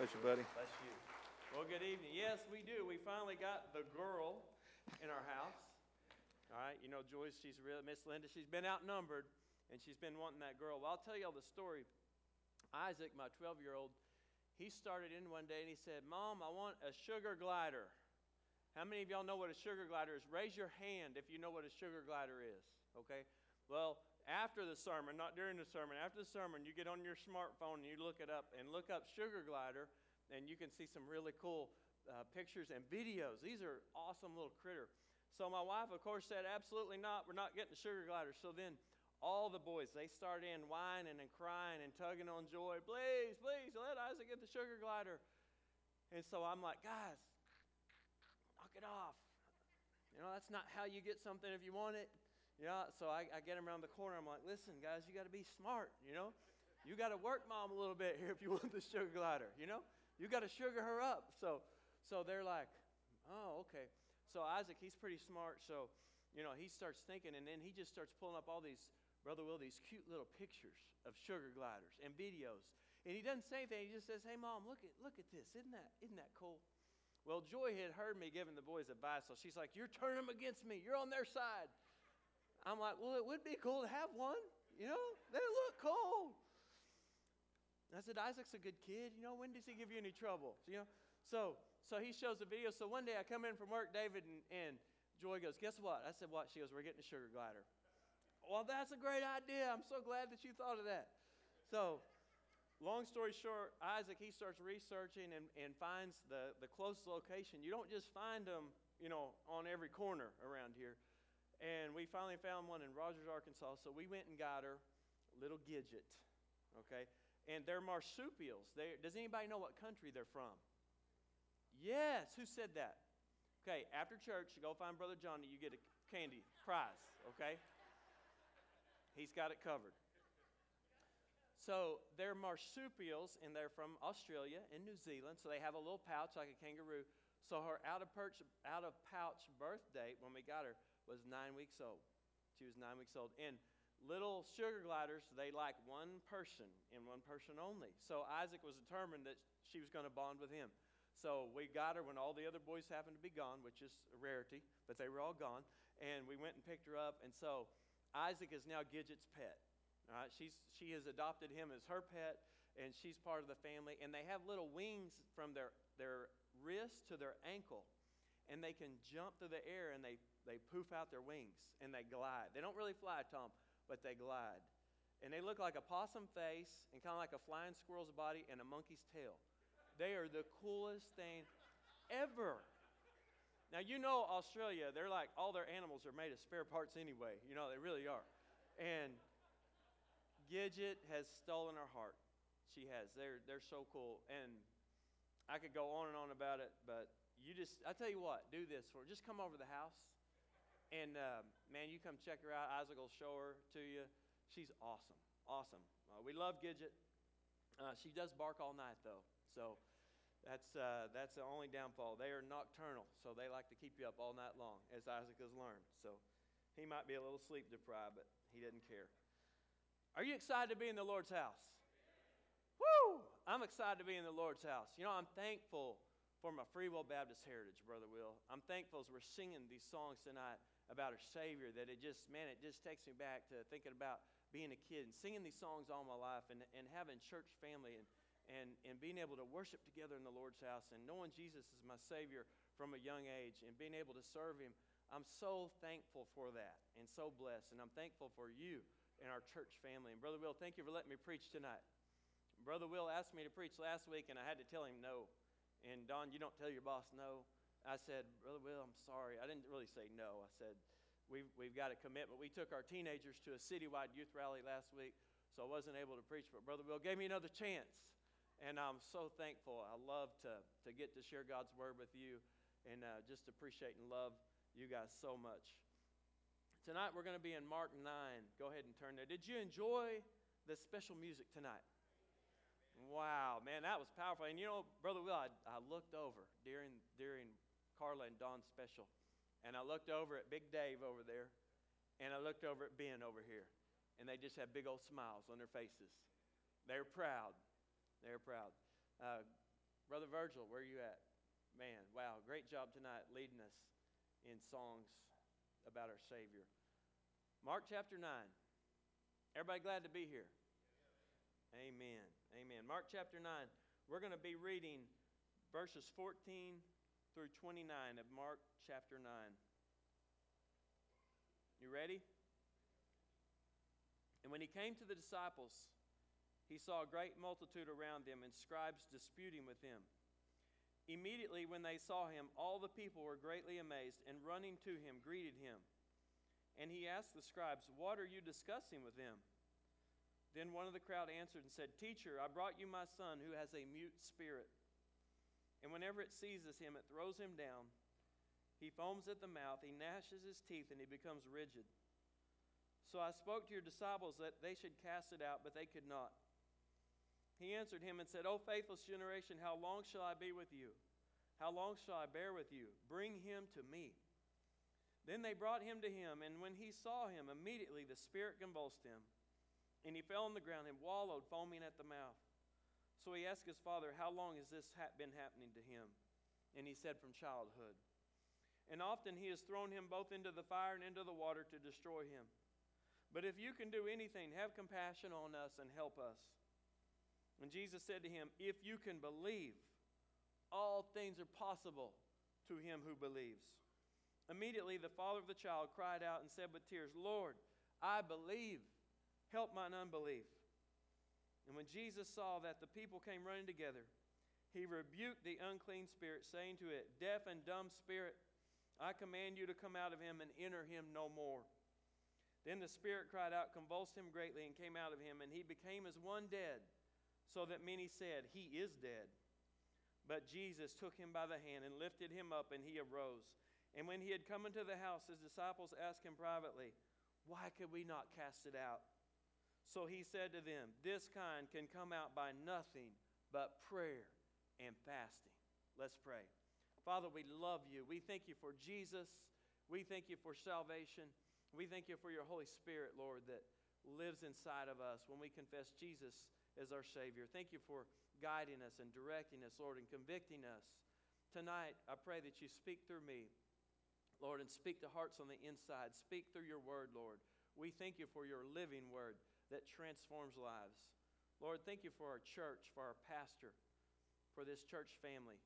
Bless you, buddy. Bless you. Well, good evening. Yes, we do. We finally got the girl in our house. All right, you know, Joyce, she's really, Miss Linda, she's been outnumbered and she's been wanting that girl. Well, I'll tell you all the story. Isaac, my 12 year old, he started in one day and he said, Mom, I want a sugar glider. How many of y'all know what a sugar glider is? Raise your hand if you know what a sugar glider is, okay? Well, after the sermon, not during the sermon, after the sermon, you get on your smartphone and you look it up and look up sugar glider, and you can see some really cool uh, pictures and videos. These are awesome little critter. So my wife, of course, said, absolutely not. We're not getting the sugar glider. So then all the boys, they start in whining and crying and tugging on Joy. Please, please, let Isaac get the sugar glider. And so I'm like, guys, knock it off. You know, that's not how you get something if you want it. Yeah, so I, I get him around the corner. I'm like, listen, guys, you got to be smart, you know? You got to work mom a little bit here if you want the sugar glider, you know? You got to sugar her up. So, so they're like, oh, okay. So Isaac, he's pretty smart. So, you know, he starts thinking, and then he just starts pulling up all these, Brother Will, these cute little pictures of sugar gliders and videos. And he doesn't say anything. He just says, hey, mom, look at, look at this. Isn't that, isn't that cool? Well, Joy had heard me giving the boys advice, so she's like, You're turning them against me. You're on their side. I'm like, Well, it would be cool to have one. You know, they look cool. I said, Isaac's a good kid. You know, when does he give you any trouble? You know, so so he shows the video. So one day I come in from work, David and, and Joy goes, Guess what? I said, What? She goes, We're getting a sugar glider. Well, that's a great idea. I'm so glad that you thought of that. So long story short, Isaac, he starts researching and, and finds the, the closest location. You don't just find them, you know, on every corner around here. And we finally found one in Rogers, Arkansas. So we went and got her, little Gidget, okay? And they're marsupials. They, does anybody know what country they're from? Yes, who said that? Okay, after church, you go find Brother Johnny, you get a candy prize, okay? He's got it covered. So they're marsupials, and they're from Australia and New Zealand. So they have a little pouch like a kangaroo. So her out of, perch, out of pouch birth date when we got her was nine weeks old. She was nine weeks old. And little sugar gliders, they like one person and one person only. So Isaac was determined that she was going to bond with him. So we got her when all the other boys happened to be gone, which is a rarity, but they were all gone. And we went and picked her up. And so Isaac is now Gidget's pet. All right, she's, she has adopted him as her pet, and she's part of the family. And they have little wings from their, their wrist to their ankle, and they can jump through the air and they, they poof out their wings and they glide. They don't really fly, Tom, but they glide. And they look like a possum face and kind of like a flying squirrel's body and a monkey's tail. They are the coolest thing ever. Now, you know, Australia, they're like all their animals are made of spare parts anyway. You know, they really are. And Gidget has stolen our heart. She has. They're, they're so cool. And I could go on and on about it, but you just, I tell you what, do this for her. Just come over to the house. And uh, man, you come check her out. Isaac will show her to you. She's awesome. Awesome. Uh, we love Gidget. Uh, she does bark all night, though. So that's, uh, that's the only downfall. They are nocturnal, so they like to keep you up all night long, as Isaac has learned. So he might be a little sleep deprived, but he doesn't care. Are you excited to be in the Lord's house? Woo! I'm excited to be in the Lord's house. You know, I'm thankful for my Free Will Baptist heritage, Brother Will. I'm thankful as we're singing these songs tonight about our Savior that it just, man, it just takes me back to thinking about being a kid and singing these songs all my life and, and having church family and, and, and being able to worship together in the Lord's house and knowing Jesus is my Savior from a young age and being able to serve Him. I'm so thankful for that and so blessed. And I'm thankful for you and our church family. And Brother Will, thank you for letting me preach tonight. Brother Will asked me to preach last week, and I had to tell him no. And Don, you don't tell your boss no. I said, Brother Will, I'm sorry. I didn't really say no. I said, we've, we've got a commitment. We took our teenagers to a citywide youth rally last week, so I wasn't able to preach. But Brother Will gave me another chance. And I'm so thankful. I love to, to get to share God's word with you and uh, just appreciate and love you guys so much. Tonight we're going to be in Mark 9. Go ahead and turn there. Did you enjoy the special music tonight? Wow, man, that was powerful. And you know, Brother Will, I, I looked over during, during Carla and Don's special, and I looked over at Big Dave over there, and I looked over at Ben over here, and they just had big old smiles on their faces. They're proud. They're proud. Uh, Brother Virgil, where are you at? Man, wow, great job tonight leading us in songs about our Savior. Mark chapter 9. Everybody glad to be here? Amen. Amen. Mark chapter 9. We're going to be reading verses 14 through 29 of Mark chapter 9. You ready? And when he came to the disciples, he saw a great multitude around them and scribes disputing with him. Immediately, when they saw him, all the people were greatly amazed and running to him greeted him. And he asked the scribes, What are you discussing with them? Then one of the crowd answered and said, Teacher, I brought you my son who has a mute spirit. And whenever it seizes him, it throws him down. He foams at the mouth, he gnashes his teeth, and he becomes rigid. So I spoke to your disciples that they should cast it out, but they could not. He answered him and said, O faithless generation, how long shall I be with you? How long shall I bear with you? Bring him to me. Then they brought him to him, and when he saw him, immediately the Spirit convulsed him, and he fell on the ground and wallowed, foaming at the mouth. So he asked his father, How long has this been happening to him? And he said, From childhood. And often he has thrown him both into the fire and into the water to destroy him. But if you can do anything, have compassion on us and help us. And Jesus said to him, If you can believe, all things are possible to him who believes. Immediately the father of the child cried out and said with tears, Lord, I believe. Help mine unbelief. And when Jesus saw that the people came running together, he rebuked the unclean spirit, saying to it, Deaf and dumb spirit, I command you to come out of him and enter him no more. Then the spirit cried out, convulsed him greatly, and came out of him, and he became as one dead so that many said, He is dead. But Jesus took him by the hand and lifted him up, and he arose. And when he had come into the house, his disciples asked him privately, Why could we not cast it out? So he said to them, This kind can come out by nothing but prayer and fasting. Let's pray. Father, we love you. We thank you for Jesus. We thank you for salvation. We thank you for your Holy Spirit, Lord, that lives inside of us when we confess Jesus as our Savior. Thank you for guiding us and directing us, Lord, and convicting us. Tonight, I pray that you speak through me, Lord, and speak to hearts on the inside. Speak through your word, Lord. We thank you for your living word that transforms lives. Lord, thank you for our church, for our pastor, for this church family.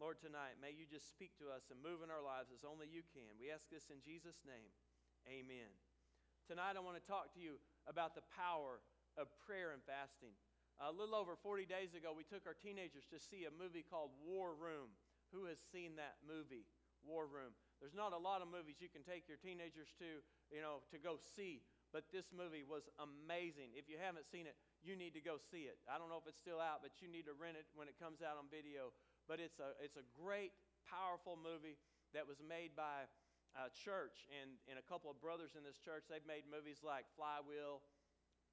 Lord, tonight, may you just speak to us and move in our lives as only you can. We ask this in Jesus' name. Amen. Tonight, I want to talk to you about the power of prayer and fasting. A little over 40 days ago, we took our teenagers to see a movie called War Room. Who has seen that movie, War Room? There's not a lot of movies you can take your teenagers to, you know, to go see, but this movie was amazing. If you haven't seen it, you need to go see it. I don't know if it's still out, but you need to rent it when it comes out on video. But it's a, it's a great, powerful movie that was made by a church and, and a couple of brothers in this church. They've made movies like Flywheel,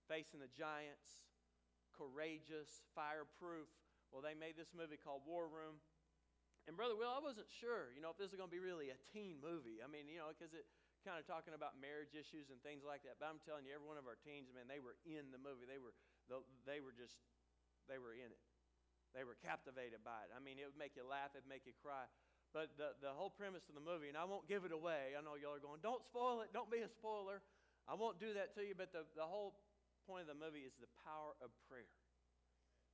Facing the Giants, Courageous, Fireproof. Well, they made this movie called War Room. And Brother Will, I wasn't sure, you know, if this is going to be really a teen movie. I mean, you know, because it kind of talking about marriage issues and things like that. But I'm telling you, every one of our teens, man, they were in the movie. They were, they were just, they were in it. They were captivated by it. I mean, it would make you laugh, it'd make you cry. But the, the whole premise of the movie, and I won't give it away. I know y'all are going, don't spoil it, don't be a spoiler. I won't do that to you, but the, the whole point of the movie is the power of prayer.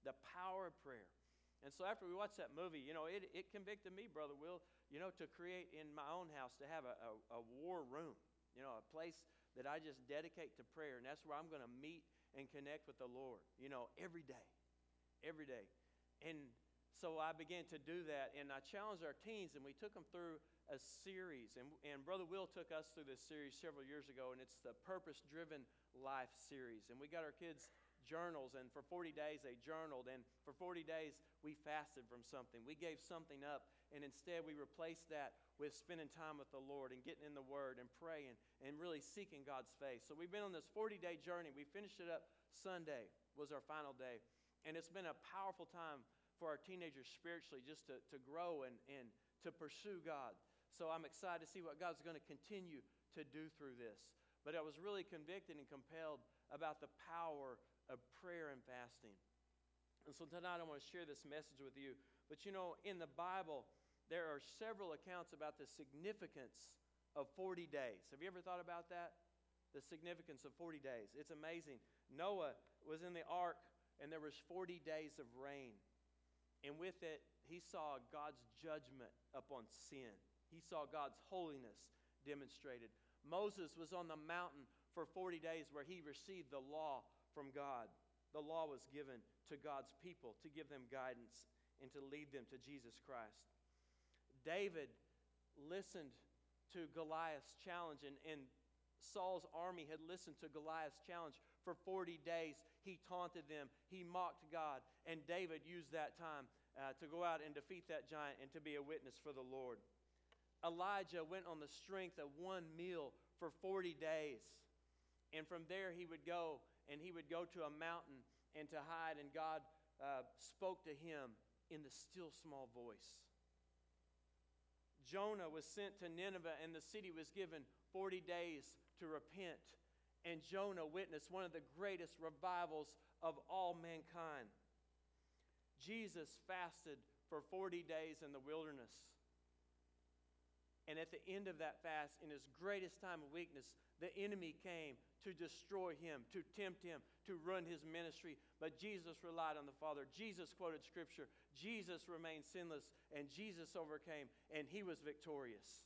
The power of prayer. And so after we watched that movie, you know, it, it convicted me, Brother Will, you know, to create in my own house to have a, a, a war room, you know, a place that I just dedicate to prayer. And that's where I'm going to meet and connect with the Lord, you know, every day. Every day. And so I began to do that, and I challenged our teens, and we took them through a series. And, and Brother Will took us through this series several years ago, and it's the Purpose Driven Life series. And we got our kids journals, and for 40 days they journaled, and for 40 days we fasted from something. We gave something up, and instead we replaced that with spending time with the Lord and getting in the Word and praying and really seeking God's face. So we've been on this 40 day journey. We finished it up Sunday, was our final day. And it's been a powerful time for our teenagers spiritually just to, to grow and, and to pursue God. So I'm excited to see what God's going to continue to do through this. But I was really convicted and compelled about the power of prayer and fasting. And so tonight I want to share this message with you. But you know, in the Bible, there are several accounts about the significance of 40 days. Have you ever thought about that? The significance of 40 days. It's amazing. Noah was in the ark and there was 40 days of rain. And with it, he saw God's judgment upon sin. He saw God's holiness demonstrated. Moses was on the mountain for 40 days where he received the law from God. The law was given to God's people to give them guidance and to lead them to Jesus Christ. David listened to Goliath's challenge, and, and Saul's army had listened to Goliath's challenge for 40 days. He taunted them, he mocked God, and David used that time uh, to go out and defeat that giant and to be a witness for the Lord. Elijah went on the strength of one meal for 40 days. And from there, he would go and he would go to a mountain and to hide, and God uh, spoke to him in the still small voice. Jonah was sent to Nineveh, and the city was given 40 days to repent. And Jonah witnessed one of the greatest revivals of all mankind. Jesus fasted for 40 days in the wilderness. And at the end of that fast, in his greatest time of weakness, the enemy came to destroy him, to tempt him, to run his ministry. But Jesus relied on the Father. Jesus quoted Scripture. Jesus remained sinless, and Jesus overcame, and he was victorious.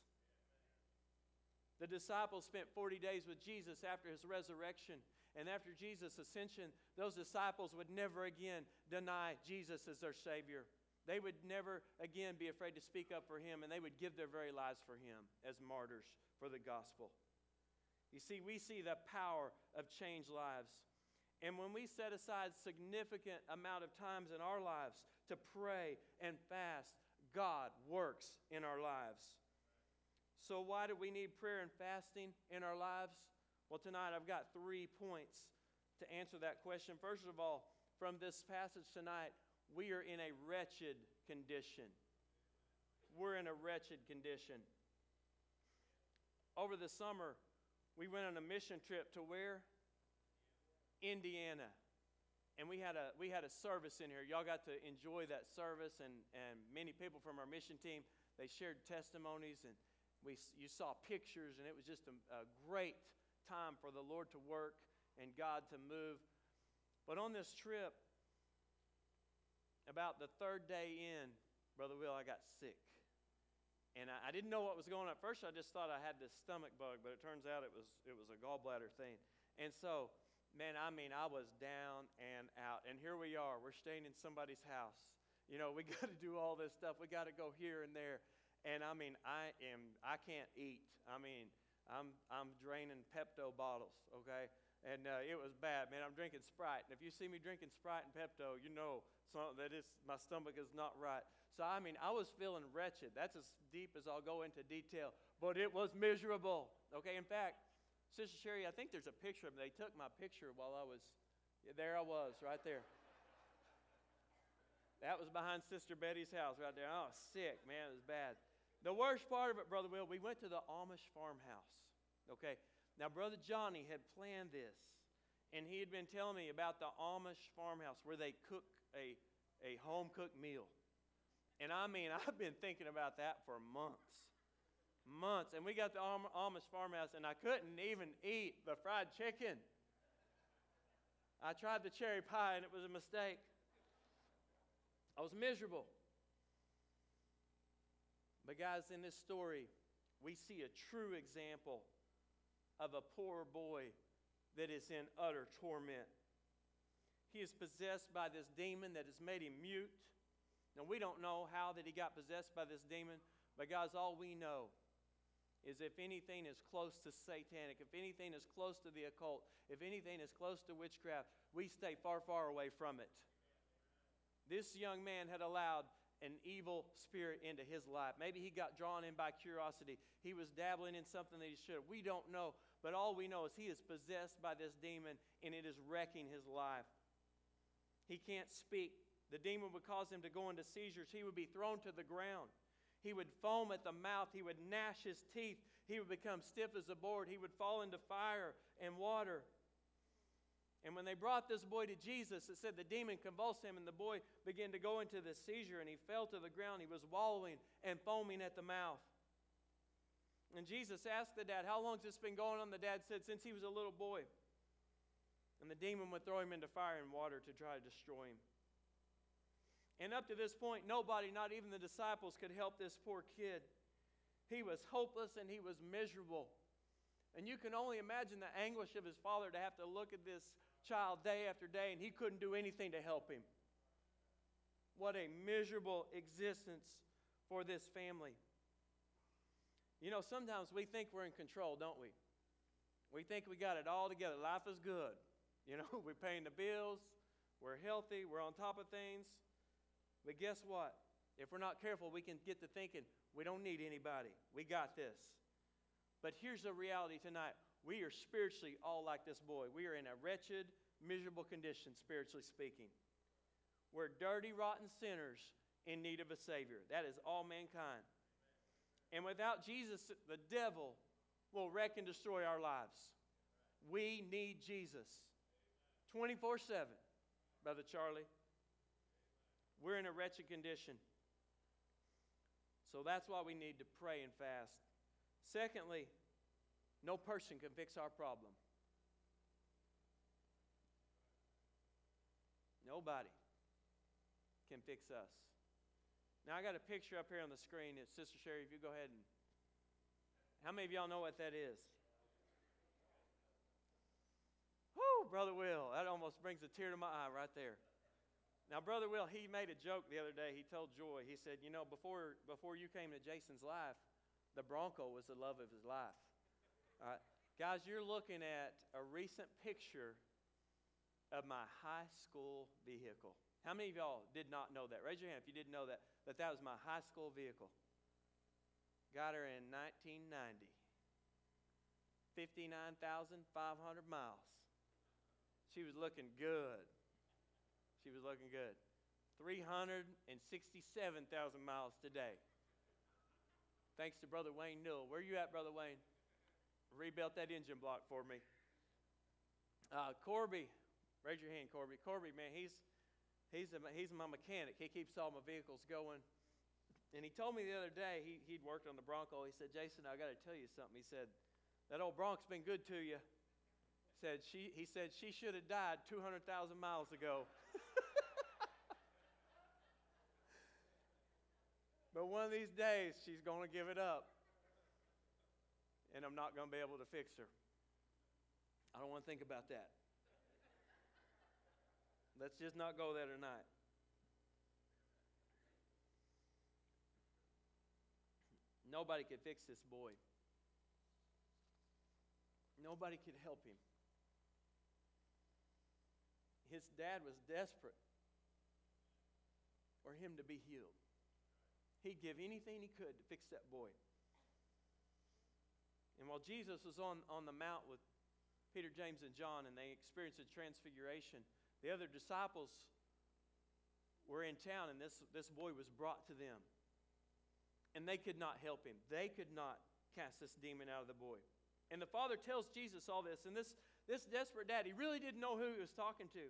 The disciples spent 40 days with Jesus after his resurrection. And after Jesus' ascension, those disciples would never again deny Jesus as their Savior. They would never again be afraid to speak up for him, and they would give their very lives for him as martyrs for the gospel. You see, we see the power of changed lives. And when we set aside significant amount of times in our lives to pray and fast, God works in our lives. So why do we need prayer and fasting in our lives? Well, tonight I've got 3 points to answer that question. First of all, from this passage tonight, we are in a wretched condition. We're in a wretched condition. Over the summer, we went on a mission trip to where? Indiana. And we had a we had a service in here. Y'all got to enjoy that service and, and many people from our mission team, they shared testimonies and we you saw pictures and it was just a, a great time for the Lord to work and God to move. But on this trip, about the third day in, Brother Will, I got sick. And I, I, didn't know what was going on. At first, I just thought I had this stomach bug, but it turns out it was, it was a gallbladder thing. And so, man, I mean, I was down and out. And here we are. We're staying in somebody's house. You know, we got to do all this stuff. We got to go here and there. And I mean, I am, I can't eat. I mean, I'm, I'm draining Pepto bottles, okay? And uh, it was bad, man. I'm drinking Sprite. And if you see me drinking Sprite and Pepto, you know some, that is, my stomach is not right. So, I mean, I was feeling wretched. That's as deep as I'll go into detail. But it was miserable. Okay, in fact, Sister Sherry, I think there's a picture of me. They took my picture while I was, yeah, there I was, right there. That was behind Sister Betty's house right there. Was sick, man. It was bad. The worst part of it, Brother Will, we went to the Amish farmhouse. Okay, now, Brother Johnny had planned this, and he had been telling me about the Amish farmhouse where they cook a, a home cooked meal. And I mean, I've been thinking about that for months. Months. And we got the Amish farmhouse, and I couldn't even eat the fried chicken. I tried the cherry pie, and it was a mistake. I was miserable. But, guys, in this story, we see a true example of a poor boy that is in utter torment. He is possessed by this demon that has made him mute. Now, we don't know how that he got possessed by this demon, but guys, all we know is if anything is close to satanic, if anything is close to the occult, if anything is close to witchcraft, we stay far, far away from it. This young man had allowed an evil spirit into his life. Maybe he got drawn in by curiosity. He was dabbling in something that he should. have. We don't know. But all we know is he is possessed by this demon and it is wrecking his life. He can't speak. The demon would cause him to go into seizures. He would be thrown to the ground. He would foam at the mouth. He would gnash his teeth. He would become stiff as a board. He would fall into fire and water. And when they brought this boy to Jesus, it said the demon convulsed him, and the boy began to go into this seizure, and he fell to the ground. He was wallowing and foaming at the mouth. And Jesus asked the dad, How long has this been going on? The dad said, Since he was a little boy. And the demon would throw him into fire and water to try to destroy him. And up to this point, nobody, not even the disciples, could help this poor kid. He was hopeless and he was miserable. And you can only imagine the anguish of his father to have to look at this child day after day, and he couldn't do anything to help him. What a miserable existence for this family. You know, sometimes we think we're in control, don't we? We think we got it all together. Life is good. You know, we're paying the bills, we're healthy, we're on top of things. But guess what? If we're not careful, we can get to thinking we don't need anybody. We got this. But here's the reality tonight we are spiritually all like this boy. We are in a wretched, miserable condition, spiritually speaking. We're dirty, rotten sinners in need of a Savior. That is all mankind. And without Jesus, the devil will wreck and destroy our lives. We need Jesus 24 7, Brother Charlie. We're in a wretched condition. So that's why we need to pray and fast. Secondly, no person can fix our problem. Nobody can fix us. Now, I got a picture up here on the screen. It's Sister Sherry, if you go ahead and. How many of y'all know what that is? Whoo, Brother Will, that almost brings a tear to my eye right there. Now, Brother Will, he made a joke the other day. He told Joy, he said, You know, before, before you came to Jason's life, the Bronco was the love of his life. Right. Guys, you're looking at a recent picture of my high school vehicle. How many of y'all did not know that? Raise your hand if you didn't know that, that that was my high school vehicle. Got her in 1990. 59,500 miles. She was looking good. She was looking good. 367,000 miles today. Thanks to Brother Wayne Newell. Where you at, Brother Wayne? Rebuilt that engine block for me. Uh, Corby, raise your hand, Corby. Corby, man, he's he's a, he's my mechanic. He keeps all my vehicles going. And he told me the other day he, he'd worked on the Bronco. He said, Jason, I got to tell you something. He said, that old Bronco's been good to you. Said she, he said she should have died 200,000 miles ago. But one of these days, she's going to give it up. And I'm not going to be able to fix her. I don't want to think about that. Let's just not go there tonight. Nobody could fix this boy. Nobody could help him. His dad was desperate for him to be healed. He'd give anything he could to fix that boy. And while Jesus was on, on the mount with Peter, James, and John, and they experienced a transfiguration, the other disciples were in town, and this, this boy was brought to them. And they could not help him, they could not cast this demon out of the boy. And the father tells Jesus all this, and this, this desperate dad, he really didn't know who he was talking to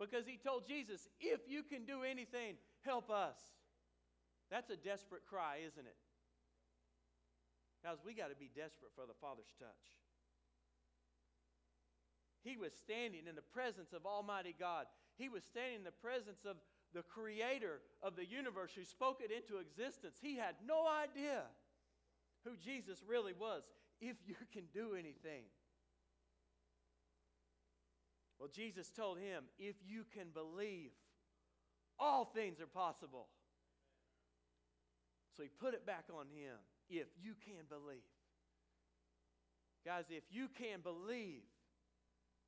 because he told Jesus, If you can do anything, help us. That's a desperate cry, isn't it? Guys, we got to be desperate for the Father's touch. He was standing in the presence of Almighty God. He was standing in the presence of the creator of the universe who spoke it into existence. He had no idea who Jesus really was. If you can do anything. Well, Jesus told him, if you can believe, all things are possible. So he put it back on him. If you can believe. Guys, if you can believe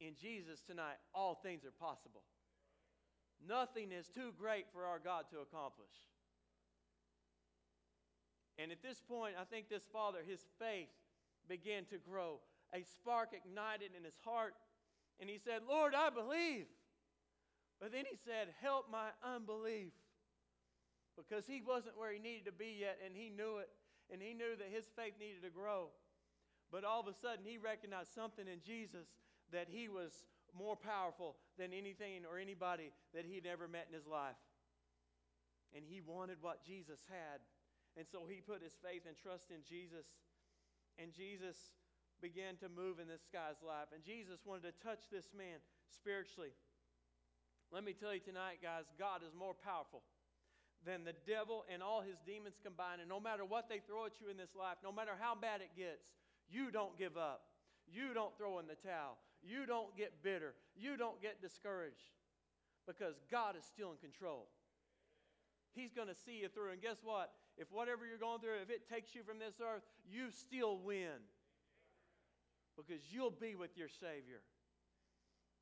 in Jesus tonight, all things are possible. Nothing is too great for our God to accomplish. And at this point, I think this father, his faith began to grow. A spark ignited in his heart, and he said, Lord, I believe. But then he said, Help my unbelief because he wasn't where he needed to be yet, and he knew it, and he knew that his faith needed to grow. But all of a sudden, he recognized something in Jesus that he was more powerful than anything or anybody that he'd ever met in his life. And he wanted what Jesus had. And so he put his faith and trust in Jesus. And Jesus began to move in this guy's life. And Jesus wanted to touch this man spiritually. Let me tell you tonight, guys, God is more powerful than the devil and all his demons combined. And no matter what they throw at you in this life, no matter how bad it gets, you don't give up. You don't throw in the towel. You don't get bitter. You don't get discouraged because God is still in control. He's going to see you through. And guess what? If whatever you're going through, if it takes you from this earth, you still win because you'll be with your Savior.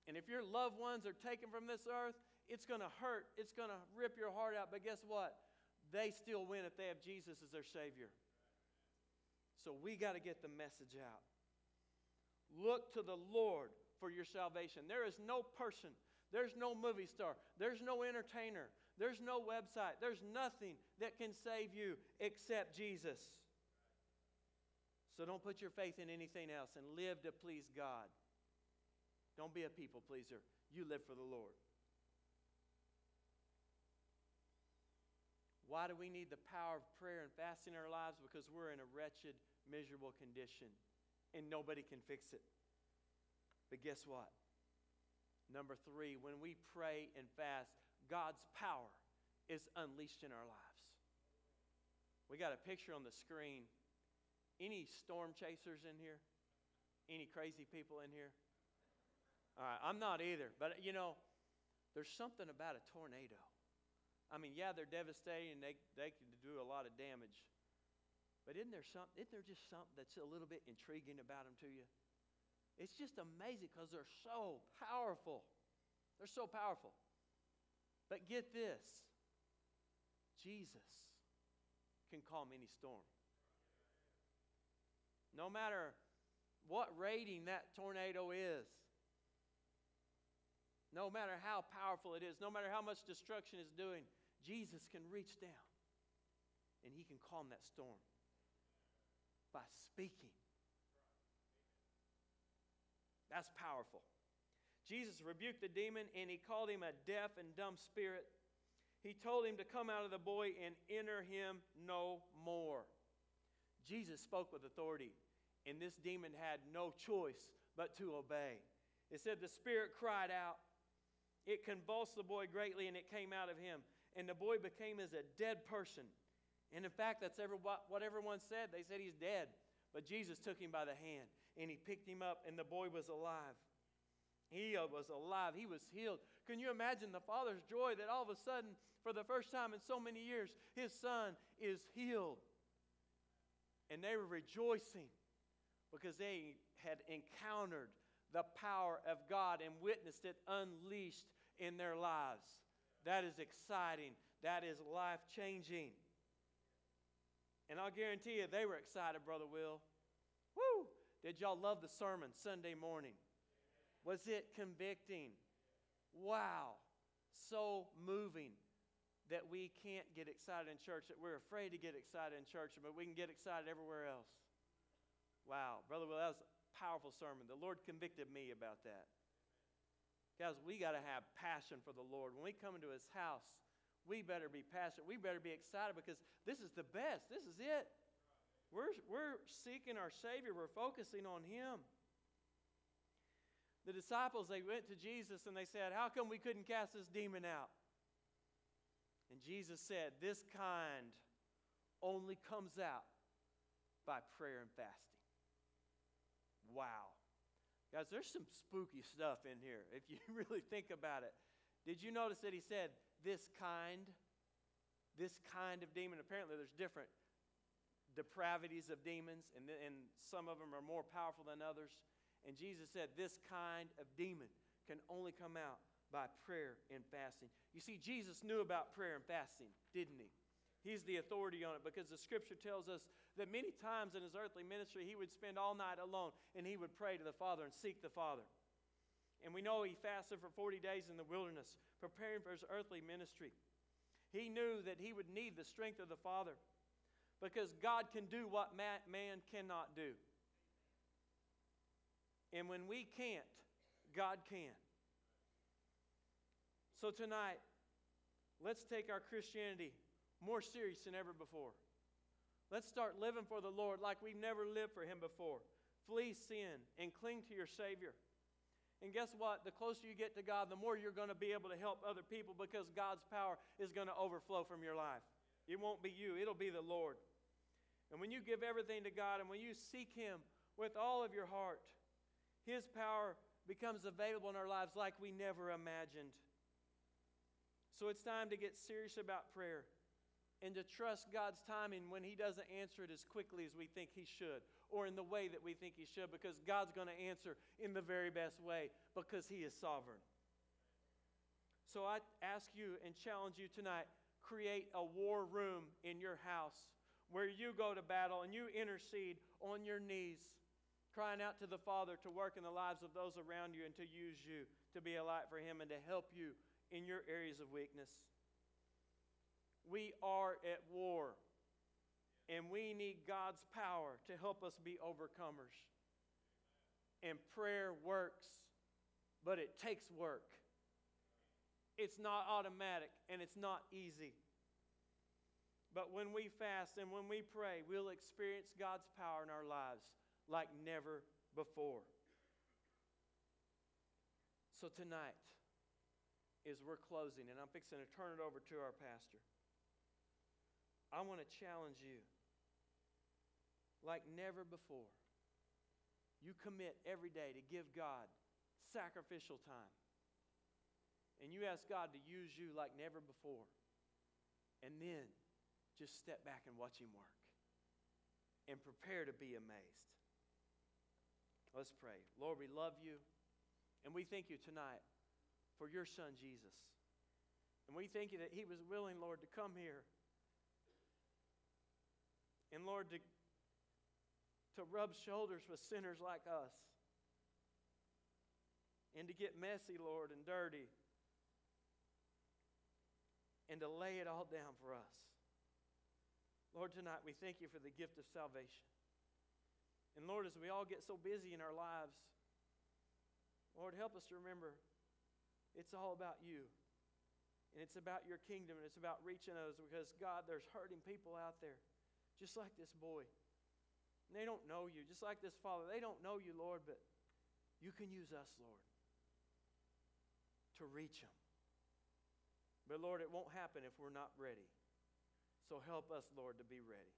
And if your loved ones are taken from this earth, it's going to hurt. It's going to rip your heart out. But guess what? They still win if they have Jesus as their Savior. So we got to get the message out. Look to the Lord for your salvation. There is no person, there's no movie star, there's no entertainer, there's no website, there's nothing that can save you except Jesus. So don't put your faith in anything else and live to please God. Don't be a people pleaser. You live for the Lord. Why do we need the power of prayer and fasting in our lives? Because we're in a wretched, miserable condition and nobody can fix it. But guess what? Number three, when we pray and fast, God's power is unleashed in our lives. We got a picture on the screen. Any storm chasers in here? Any crazy people in here? All right, I'm not either. But you know, there's something about a tornado. I mean, yeah, they're devastating they, they can do a lot of damage. But isn't there, some, isn't there just something that's a little bit intriguing about them to you? It's just amazing because they're so powerful. They're so powerful. But get this Jesus can calm any storm. No matter what rating that tornado is, no matter how powerful it is, no matter how much destruction is doing, Jesus can reach down and he can calm that storm by speaking. That's powerful. Jesus rebuked the demon and he called him a deaf and dumb spirit. He told him to come out of the boy and enter him no more. Jesus spoke with authority, and this demon had no choice but to obey. It said the spirit cried out. It convulsed the boy greatly, and it came out of him. And the boy became as a dead person. And in fact, that's what everyone said. They said he's dead. But Jesus took him by the hand and he picked him up, and the boy was alive. He was alive. He was healed. Can you imagine the father's joy that all of a sudden, for the first time in so many years, his son is healed? And they were rejoicing because they had encountered the power of God and witnessed it unleashed in their lives. That is exciting. That is life changing. And I'll guarantee you, they were excited, Brother Will. Woo! Did y'all love the sermon Sunday morning? Was it convicting? Wow. So moving that we can't get excited in church, that we're afraid to get excited in church, but we can get excited everywhere else. Wow. Brother Will, that was a powerful sermon. The Lord convicted me about that. Guys, we got to have passion for the Lord. When we come into His house, we better be passionate. We better be excited because this is the best. This is it. We're, we're seeking our Savior, we're focusing on Him. The disciples, they went to Jesus and they said, How come we couldn't cast this demon out? And Jesus said, This kind only comes out by prayer and fasting. Wow. Guys, there's some spooky stuff in here if you really think about it. Did you notice that he said, this kind, this kind of demon. Apparently, there's different depravities of demons, and, and some of them are more powerful than others. And Jesus said, This kind of demon can only come out by prayer and fasting. You see, Jesus knew about prayer and fasting, didn't he? He's the authority on it because the scripture tells us that many times in his earthly ministry, he would spend all night alone and he would pray to the Father and seek the Father. And we know he fasted for 40 days in the wilderness, preparing for his earthly ministry. He knew that he would need the strength of the Father because God can do what man cannot do. And when we can't, God can. So tonight, let's take our Christianity more serious than ever before. Let's start living for the Lord like we've never lived for Him before. Flee sin and cling to your Savior. And guess what? The closer you get to God, the more you're going to be able to help other people because God's power is going to overflow from your life. It won't be you, it'll be the Lord. And when you give everything to God and when you seek Him with all of your heart, His power becomes available in our lives like we never imagined. So it's time to get serious about prayer and to trust God's timing when He doesn't answer it as quickly as we think He should or in the way that we think He should because God's going to answer in the very best way because He is sovereign. So I ask you and challenge you tonight create a war room in your house where you go to battle and you intercede on your knees, crying out to the Father to work in the lives of those around you and to use you to be a light for Him and to help you in your areas of weakness. We are at war, and we need God's power to help us be overcomers. And prayer works, but it takes work. It's not automatic and it's not easy. But when we fast and when we pray, we'll experience God's power in our lives like never before. So tonight, as we're closing, and I'm fixing to turn it over to our pastor. I want to challenge you like never before. You commit every day to give God sacrificial time. And you ask God to use you like never before. And then just step back and watch Him work. And prepare to be amazed. Let's pray. Lord, we love you. And we thank you tonight for your Son, Jesus. And we thank you that He was willing, Lord, to come here and Lord, to, to rub shoulders with sinners like us. And to get messy, Lord, and dirty. And to lay it all down for us. Lord, tonight we thank you for the gift of salvation. And Lord, as we all get so busy in our lives, Lord, help us to remember it's all about you. And it's about your kingdom and it's about reaching those because, God, there's hurting people out there just like this boy. And they don't know you, just like this father. They don't know you, Lord, but you can use us, Lord, to reach them. But Lord, it won't happen if we're not ready. So help us, Lord, to be ready.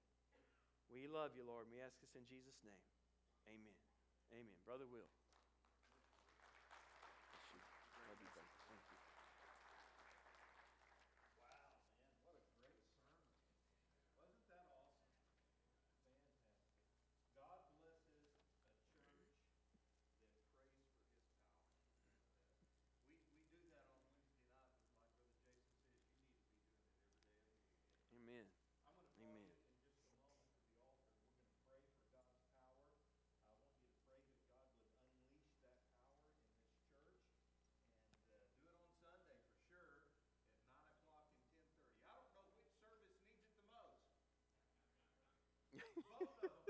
We love you, Lord, we ask this in Jesus' name. Amen. Amen. Brother Will. Both of them.